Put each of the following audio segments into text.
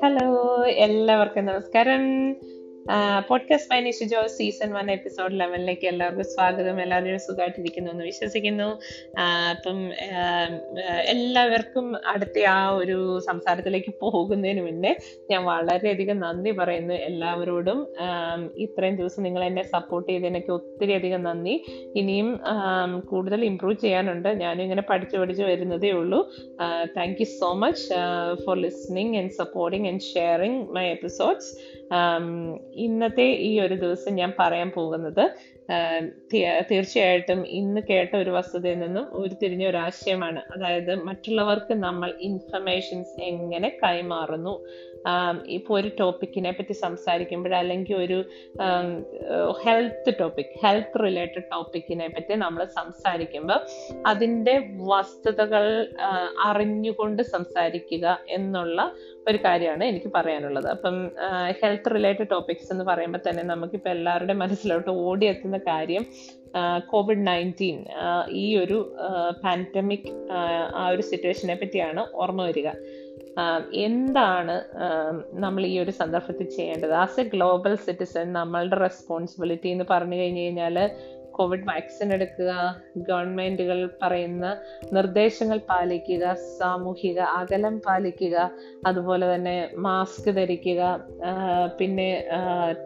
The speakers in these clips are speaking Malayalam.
ഹലോ എല്ലാവർക്കും നമസ്കാരം. Podcast by Nishu Jo season one episode ലെവനിലേക്ക് എല്ലാവർക്കും സ്വാഗതം. എല്ലാവരും സുഖമായിട്ടിരിക്കുന്നു എന്ന് വിശ്വസിക്കുന്നു. അപ്പം എല്ലാവർക്കും അടുത്ത ആ ഒരു സംസാരത്തിലേക്ക് പോകുന്നതിന് മുന്നേ ഞാൻ വളരെയധികം നന്ദി പറയുന്നു എല്ലാവരോടും. ഇത്രയും ദിവസം നിങ്ങൾ എന്നെ സപ്പോർട്ട് ചെയ്തതിനൊക്കെ ഒത്തിരി അധികം നന്ദി. ഇനിയും കൂടുതൽ ഇമ്പ്രൂവ് ചെയ്യാനുണ്ട്. ഞാനും ഇങ്ങനെ പഠിച്ചു പഠിച്ചു വരുന്നതേ ഉള്ളൂ. Thank you so much for listening and supporting and sharing my episodes ഇന്നത്തെ ഈ ഒരു ദിവസം ഞാൻ പറയാൻ പോകുന്നത് തീർച്ചയായിട്ടും ഇന്ന് കേട്ട ഒരു വസ്തുതയിൽ നിന്നും ഉരുത്തിരിഞ്ഞ ഒരു ആശയമാണ്. അതായത് മറ്റുള്ളവർക്ക് നമ്മൾ ഇൻഫർമേഷൻസ് എങ്ങനെ കൈമാറുന്നു? ഇപ്പോൾ ഒരു ടോപ്പിക്കിനെ പറ്റി സംസാരിക്കുമ്പോൾ അല്ലെങ്കിൽ ഒരു ഹെൽത്ത് ടോപ്പിക് ഹെൽത്ത് റിലേറ്റഡ് ടോപ്പിക്കിനെ പറ്റി നമ്മൾ സംസാരിക്കുമ്പോൾ അതിന്റെ വസ്തുതകൾ അറിഞ്ഞുകൊണ്ട് സംസാരിക്കുക എന്നുള്ള ഒരു കാര്യമാണ് എനിക്ക് പറയാനുള്ളത്. അപ്പം ഹെൽത്ത് റിലേറ്റഡ് ടോപ്പിക്സ് എന്ന് പറയുമ്പോൾ തന്നെ നമുക്കിപ്പോൾ എല്ലാവരുടെ മനസ്സിലോട്ട് ഓടിയെത്തുന്ന കാര്യം കോവിഡ് നയന്റീൻ ഈ ഒരു പാൻഡമിക് ആ ഒരു സിറ്റുവേഷനെ പറ്റിയാണ് ഓർമ്മ വരിക. എന്താണ് നമ്മൾ ഈ ഒരു സന്ദർഭത്തിൽ ചെയ്യേണ്ടത്? ആസ് എ ഗ്ലോബൽ സിറ്റിസൺ നമ്മളുടെ റെസ്പോൺസിബിലിറ്റി എന്ന് പറഞ്ഞു കഴിഞ്ഞു കഴിഞ്ഞാൽ കോവിഡ് വാക്സിൻ എടുക്കുക ഗവൺമെന്റുകൾ പറയുന്ന നിർദ്ദേശങ്ങൾ പാലിക്കുക സാമൂഹിക അകലം പാലിക്കുക അതുപോലെ തന്നെ മാസ്ക് ധരിക്കുക പിന്നെ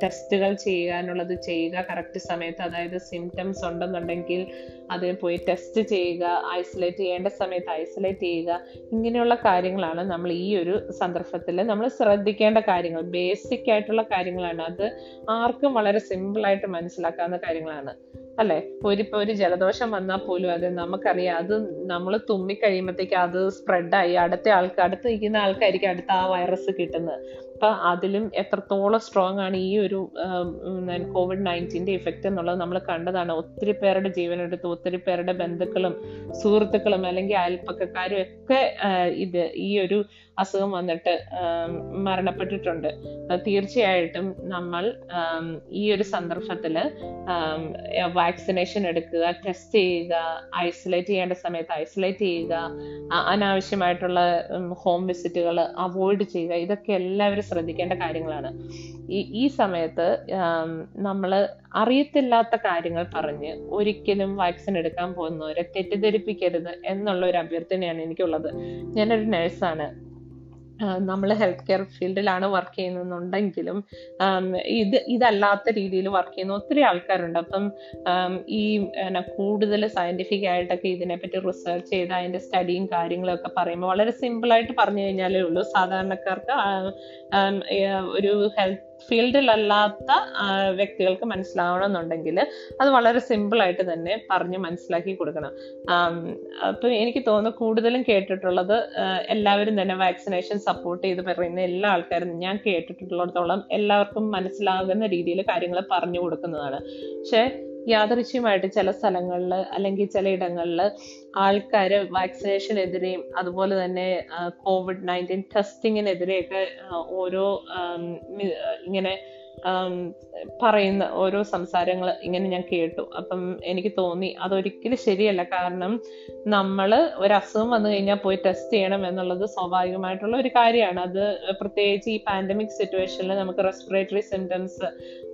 ടെസ്റ്റുകൾ ചെയ്യാനുള്ളത് ചെയ്യുക കറക്റ്റ് സമയത്ത്. അതായത് സിംറ്റംസ് ഉണ്ടെന്നുണ്ടെങ്കിൽ അത് പോയി ടെസ്റ്റ് ചെയ്യുക ഐസൊലേറ്റ് ചെയ്യേണ്ട സമയത്ത് ഐസൊലേറ്റ് ചെയ്യുക. ഇങ്ങനെയുള്ള കാര്യങ്ങളാണ് നമ്മൾ ഈ ഒരു സന്ദർഭത്തിൽ നമ്മൾ ശ്രദ്ധിക്കേണ്ട കാര്യങ്ങൾ. ബേസിക് ആയിട്ടുള്ള കാര്യങ്ങളാണ്. അത് ആർക്കും വളരെ സിമ്പിൾ ആയിട്ട് മനസ്സിലാക്കാവുന്ന കാര്യങ്ങളാണ്. അല്ലെ? ഒരു ഇപ്പൊ ഒരു ജലദോഷം വന്നാൽ പോലും അത് നമുക്കറിയാം. അത് നമ്മൾ തുമ്മി തുമ്മിക്കഴിയുമ്പോഴത്തേക്ക് അത് സ്പ്രെഡായി അടുത്ത ആൾക്ക് അടുത്ത് നിൽക്കുന്ന ആൾക്കായിരിക്കും അടുത്ത ആ വൈറസ് കിട്ടുന്നത്. അപ്പൊ അതിലും എത്രത്തോളം സ്ട്രോങ് ആണ് ഈ ഒരു കോവിഡ് നയന്റീന്റെ ഇഫക്റ്റ് എന്നുള്ളത് നമ്മൾ കണ്ടതാണ്. ഒത്തിരി പേരുടെ ജീവനെടുത്ത് ഒത്തിരി പേരുടെ ബന്ധുക്കളും സുഹൃത്തുക്കളും അല്ലെങ്കിൽ അയൽപ്പക്കക്കാരും ഒക്കെ ഇത് ഈ ഒരു അസുഖം വന്നിട്ട് മരണപ്പെട്ടിട്ടുണ്ട്. തീർച്ചയായിട്ടും നമ്മൾ ഈ ഒരു സന്ദർഭത്തിൽ വാക്സിനേഷൻ എടുക്കുക ടെസ്റ്റ് ചെയ്യുക ഐസൊലേറ്റ് ചെയ്യേണ്ട സമയത്ത് ഐസൊലേറ്റ് ചെയ്യുക അനാവശ്യമായിട്ടുള്ള ഹോം വിസിറ്റുകൾ അവോയ്ഡ് ചെയ്യുക ഇതൊക്കെ എല്ലാവരും ശ്രദ്ധിക്കേണ്ട കാര്യങ്ങളാണ്. ഈ ഈ സമയത്ത് നമ്മൾ അറിയത്തില്ലാത്ത കാര്യങ്ങൾ പറഞ്ഞ് ഒരിക്കലും വാക്സിൻ എടുക്കാൻ പോകുന്നവരെ തെറ്റിദ്ധരിപ്പിക്കരുത് എന്നുള്ള ഒരു അഭ്യർത്ഥനയാണ് എനിക്കുള്ളത്. ഞാനൊരു നഴ്സാണ്. നമ്മൾ ഹെൽത്ത് കെയർ ഫീൽഡിലാണ് വർക്ക് ചെയ്യുന്നുണ്ടെങ്കിലും ഇത് ഇതല്ലാത്ത രീതിയിൽ വർക്ക് ചെയ്യുന്ന ഒത്തിരി ആൾക്കാരുണ്ട്. അപ്പം ഈ കൂടുതൽ സയന്റിഫിക് ആയിട്ടൊക്കെ ഇതിനെപ്പറ്റി റിസർച്ച് ചെയ്ത് അതിന്റെ സ്റ്റഡിയും കാര്യങ്ങളൊക്കെ പറയുമ്പോൾ വളരെ സിമ്പിളായിട്ട് പറഞ്ഞു കഴിഞ്ഞാലേ ഉള്ളൂ. സാധാരണക്കാർക്ക് ഒരു ഹെൽത്ത് ഫീൽഡിലല്ലാത്ത വ്യക്തികൾക്ക് മനസ്സിലാവണമെന്നുണ്ടെങ്കിൽ അത് വളരെ സിമ്പിളായിട്ട് തന്നെ പറഞ്ഞ് മനസ്സിലാക്കി കൊടുക്കണം. അപ്പം എനിക്ക് തോന്നുന്നു കൂടുതലും കേട്ടിട്ടുള്ളത് എല്ലാവരും തന്നെ വാക്സിനേഷൻ സപ്പോർട്ട് ചെയ്ത് പറയുന്ന എല്ലാ ആൾക്കാരും ഞാൻ കേട്ടിട്ടുള്ളിടത്തോളം എല്ലാവർക്കും മനസ്സിലാകുന്ന രീതിയിൽ കാര്യങ്ങൾ പറഞ്ഞു കൊടുക്കുന്നതാണ്. പക്ഷെ യാദൃശ്യമായിട്ട് ചില സ്ഥലങ്ങളിൽ അല്ലെങ്കിൽ ചിലയിടങ്ങളിൽ ആൾക്കാർ വാക്സിനേഷനെതിരെയും അതുപോലെ തന്നെ കോവിഡ് നയന്റീൻ ടെസ്റ്റിങ്ങിനെതിരെയൊക്കെ ഓരോ ഇങ്ങനെ പറയുന്ന ഓരോ സംസാരങ്ങൾ ഇങ്ങനെ ഞാൻ കേട്ടു. അപ്പം എനിക്ക് തോന്നി അതൊരിക്കലും ശരിയല്ല. കാരണം നമ്മൾ ഒരു അസുഖം വന്നു കഴിഞ്ഞാൽ പോയി ടെസ്റ്റ് ചെയ്യണം എന്നുള്ളത് സ്വാഭാവികമായിട്ടുള്ള ഒരു കാര്യമാണ്. അത് പ്രത്യേകിച്ച് ഈ പാൻഡമിക് സിറ്റുവേഷനിൽ നമുക്ക് റെസ്പിറേറ്ററി സിംറ്റംസ്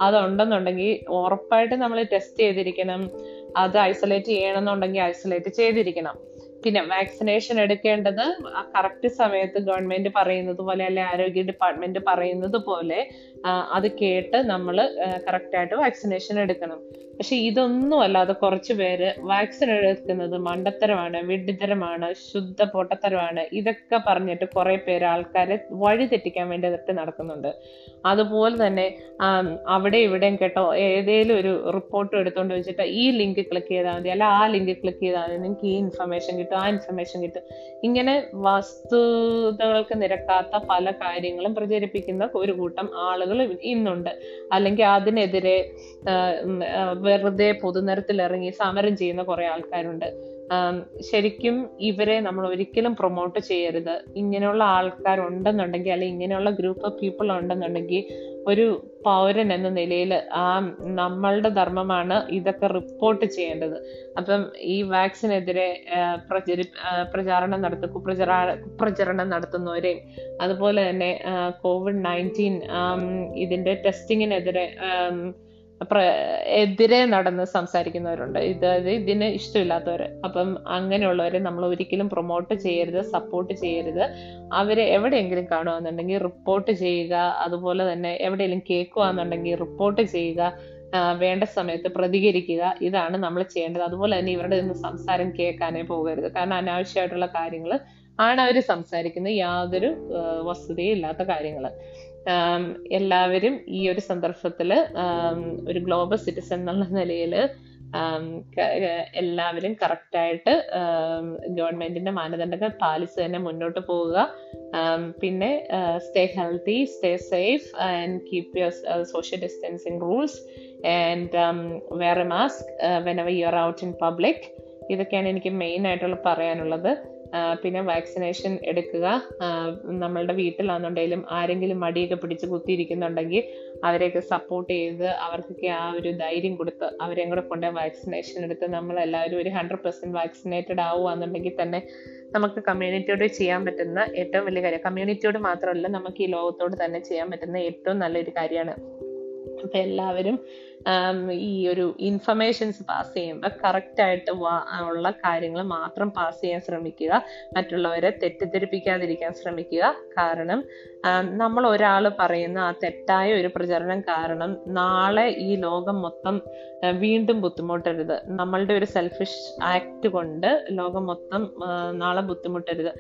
അതുണ്ടെന്നുണ്ടെങ്കിൽ ഉറപ്പായിട്ട് നമ്മൾ ടെസ്റ്റ് ചെയ്തിരിക്കണം. അത് ഐസൊലേറ്റ് ചെയ്യണമെന്നുണ്ടെങ്കിൽ ഐസൊലേറ്റ് ചെയ്തിരിക്കണം. പിന്നെ വാക്സിനേഷൻ എടുക്കേണ്ടത് കറക്റ്റ് സമയത്ത് ഗവൺമെന്റ് പറയുന്നത് പോലെ അല്ലെ ആരോഗ്യ ഡിപ്പാർട്ട്മെന്റ് പറയുന്നത് പോലെ അത് കേട്ട് നമ്മൾ കറക്റ്റായിട്ട് വാക്സിനേഷൻ എടുക്കണം. പക്ഷെ ഇതൊന്നും അല്ലാതെ കുറച്ച് പേര് വാക്സിൻ എടുക്കുന്നത് മണ്ടത്തരമാണ് വിഡിതരമാണ് ശുദ്ധ പൊട്ടത്തരമാണ്. ഇതൊക്കെ പറഞ്ഞിട്ട് കുറെ പേര് ആൾക്കാരെ വഴി തെറ്റിക്കാൻ വേണ്ടി വേണ്ടിയിട്ട് നടക്കുന്നുണ്ട്. അതുപോലെ തന്നെ അവിടെ ഇവിടെയും കേട്ടോ ഏതേലും ഒരു റിപ്പോർട്ട് എടുത്തോണ്ട് വെച്ചിട്ട് ഈ ലിങ്ക് ക്ലിക്ക് ചെയ്താൽ മതി. അല്ല ആ ലിങ്ക് ക്ലിക്ക് ചെയ്താൽ മതി. നിങ്ങൾക്ക് ഈ ഇൻഫർമേഷൻ ആ ഇൻഫർമേഷൻ കിട്ടും. ഇങ്ങനെ വസ്തുതകൾക്ക് നിരക്കാത്ത പല കാര്യങ്ങളും പ്രചരിപ്പിക്കുന്ന ഒരു കൂട്ടം ആളുകൾ ഇന്നുണ്ട്. അല്ലെങ്കിൽ അതിനെതിരെ വെറുതെ പൊതുനിരത്തിൽ ഇറങ്ങി സമരം ചെയ്യുന്ന കുറെ ആൾക്കാരുണ്ട്. ശരിക്കും ഇവരെ നമ്മൾ ഒരിക്കലും പ്രൊമോട്ട് ചെയ്യരുത്. ഇങ്ങനെയുള്ള ആൾക്കാരുണ്ടെന്നുണ്ടെങ്കിൽ അല്ലെങ്കിൽ ഇങ്ങനെയുള്ള ഗ്രൂപ്പ് ഓഫ് പീപ്പിൾ ഉണ്ടെന്നുണ്ടെങ്കിൽ ഒരു പൗരൻ എന്ന നിലയിൽ ആ നമ്മളുടെ ധർമ്മമാണ് ഇതൊക്കെ റിപ്പോർട്ട് ചെയ്യേണ്ടത്. അപ്പം ഈ വാക്സിനെതിരെ പ്രചരി പ്രചാരണം നടത്ത കുപ്രചാര കുപ്രചരണം നടത്തുന്നവരെയും അതുപോലെ തന്നെ കോവിഡ് നയന്റീൻ ഇതിന്റെ ടെസ്റ്റിങ്ങിനെതിരെ എതിരെ നടന്ന് സംസാരിക്കുന്നവരുണ്ട്. ഇത് ഇത് ഇതിന് ഇഷ്ടമില്ലാത്തവർ അപ്പം അങ്ങനെയുള്ളവരെ നമ്മൾ ഒരിക്കലും പ്രൊമോട്ട് ചെയ്യരുത് സപ്പോർട്ട് ചെയ്യരുത്. അവരെ എവിടെയെങ്കിലും കാണുകയെന്നുണ്ടെങ്കിൽ റിപ്പോർട്ട് ചെയ്യുക. അതുപോലെ തന്നെ എവിടെയെങ്കിലും കേൾക്കുകയെന്നുണ്ടെങ്കിൽ റിപ്പോർട്ട് ചെയ്യുക. വേണ്ട സമയത്ത് പ്രതികരിക്കുക. ഇതാണ് നമ്മൾ ചെയ്യേണ്ടത്. അതുപോലെ തന്നെ ഇവരുടെ നിന്ന് സംസാരം കേൾക്കാനേ പോകരുത്. കാരണം അനാവശ്യമായിട്ടുള്ള കാര്യങ്ങൾ ആണ് അവർ സംസാരിക്കുന്നത് യാതൊരു വസ്തുതയും ഇല്ലാത്ത കാര്യങ്ങൾ എല്ലാവരും ഈ ഒരു സന്ദർഭത്തിൽ ഒരു ഗ്ലോബൽ സിറ്റിസൺ എന്നുള്ള നിലയിൽ എല്ലാവരും കറക്റ്റായിട്ട് ഗവൺമെന്റിന്റെ മാനദണ്ഡങ്ങൾ പാലിച്ച് തന്നെ മുന്നോട്ട് പോവുക. പിന്നെ stay healthy stay safe and keep your social distancing rules and wear a mask whenever you are out in public ഇതൊക്കെയാണ് എനിക്ക് മെയിൻ ആയിട്ടുള്ള പറയാനുള്ളത്. പിന്നെ വാക്സിനേഷൻ എടുക്കുക. നമ്മളുടെ വീട്ടിലാണെന്നുണ്ടെങ്കിലും ആരെങ്കിലും മടിയൊക്കെ പിടിച്ച് കുത്തിയിരിക്കുന്നുണ്ടെങ്കിൽ അവരെയൊക്കെ സപ്പോർട്ട് ചെയ്ത് അവർക്കൊക്കെ ആ ഒരു ധൈര്യം കൊടുത്ത് അവരെയും കൂടെ കൊണ്ട് വാക്സിനേഷൻ എടുത്ത് നമ്മളെല്ലാവരും ഒരു ഹൺഡ്രഡ് പെർസെന്റ് വാക്സിനേറ്റഡ് ആവുകയാണെന്നുണ്ടെങ്കിൽ തന്നെ നമുക്ക് കമ്മ്യൂണിറ്റിയോട് ചെയ്യാൻ പറ്റുന്ന ഏറ്റവും വലിയ കാര്യം. കമ്മ്യൂണിറ്റിയോട് മാത്രമല്ല നമുക്ക് ഈ ലോകത്തോട് തന്നെ ചെയ്യാൻ പറ്റുന്ന ഏറ്റവും നല്ലൊരു കാര്യമാണ് അപ്പൊ എല്ലാവരും ഈ ഒരു ഇൻഫർമേഷൻസ് പാസ് ചെയ്യുമ്പോൾ കറക്റ്റ് ആയിട്ട് വാ- ഉള്ള കാര്യങ്ങൾ മാത്രം പാസ് ചെയ്യാൻ ശ്രമിക്കുക. മറ്റുള്ളവരെ തെറ്റിദ്ധരിപ്പിക്കാതിരിക്കാൻ ശ്രമിക്കുക. കാരണം നമ്മൾ ഒരാൾ പറയുന്ന ആ തെറ്റായ ഒരു പ്രചരണം കാരണം നാളെ ഈ ലോകം മൊത്തം വീണ്ടും ബുദ്ധിമുട്ടരുത്. നമ്മളുടെ ഒരു സെൽഫിഷ് ആക്ട് കൊണ്ട് ലോകം മൊത്തം നാളെ ബുദ്ധിമുട്ടരുത്.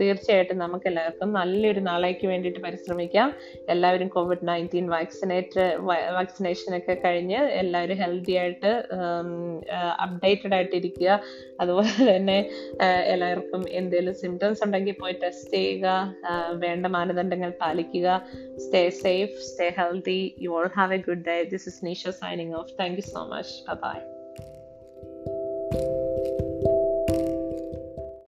തീർച്ചയായിട്ടും നമുക്ക് എല്ലാവർക്കും നല്ലൊരു നാളേക്ക് വേണ്ടിയിട്ട് പരിശ്രമിക്കാം. എല്ലാവരും കോവിഡ് നയന്റീൻ വാക്സിനേറ്റ് വാക്സിനേഷൻ ഒക്കെ കഴിഞ്ഞ് എല്ലാവരും ഹെൽത്തി ആയിട്ട് അപ്ഡേറ്റഡ് ആയിട്ടിരിക്കുക. അതുപോലെ തന്നെ എല്ലാവർക്കും എന്തെങ്കിലും സിംറ്റംസ് ഉണ്ടെങ്കിൽ പോയി ടെസ്റ്റ് ചെയ്യുക. വേണ്ട മാനദണ്ഡങ്ങൾ പാലിക്കുക. Stay safe stay healthy you all have a good day this is Nisha signing off thank you so much bye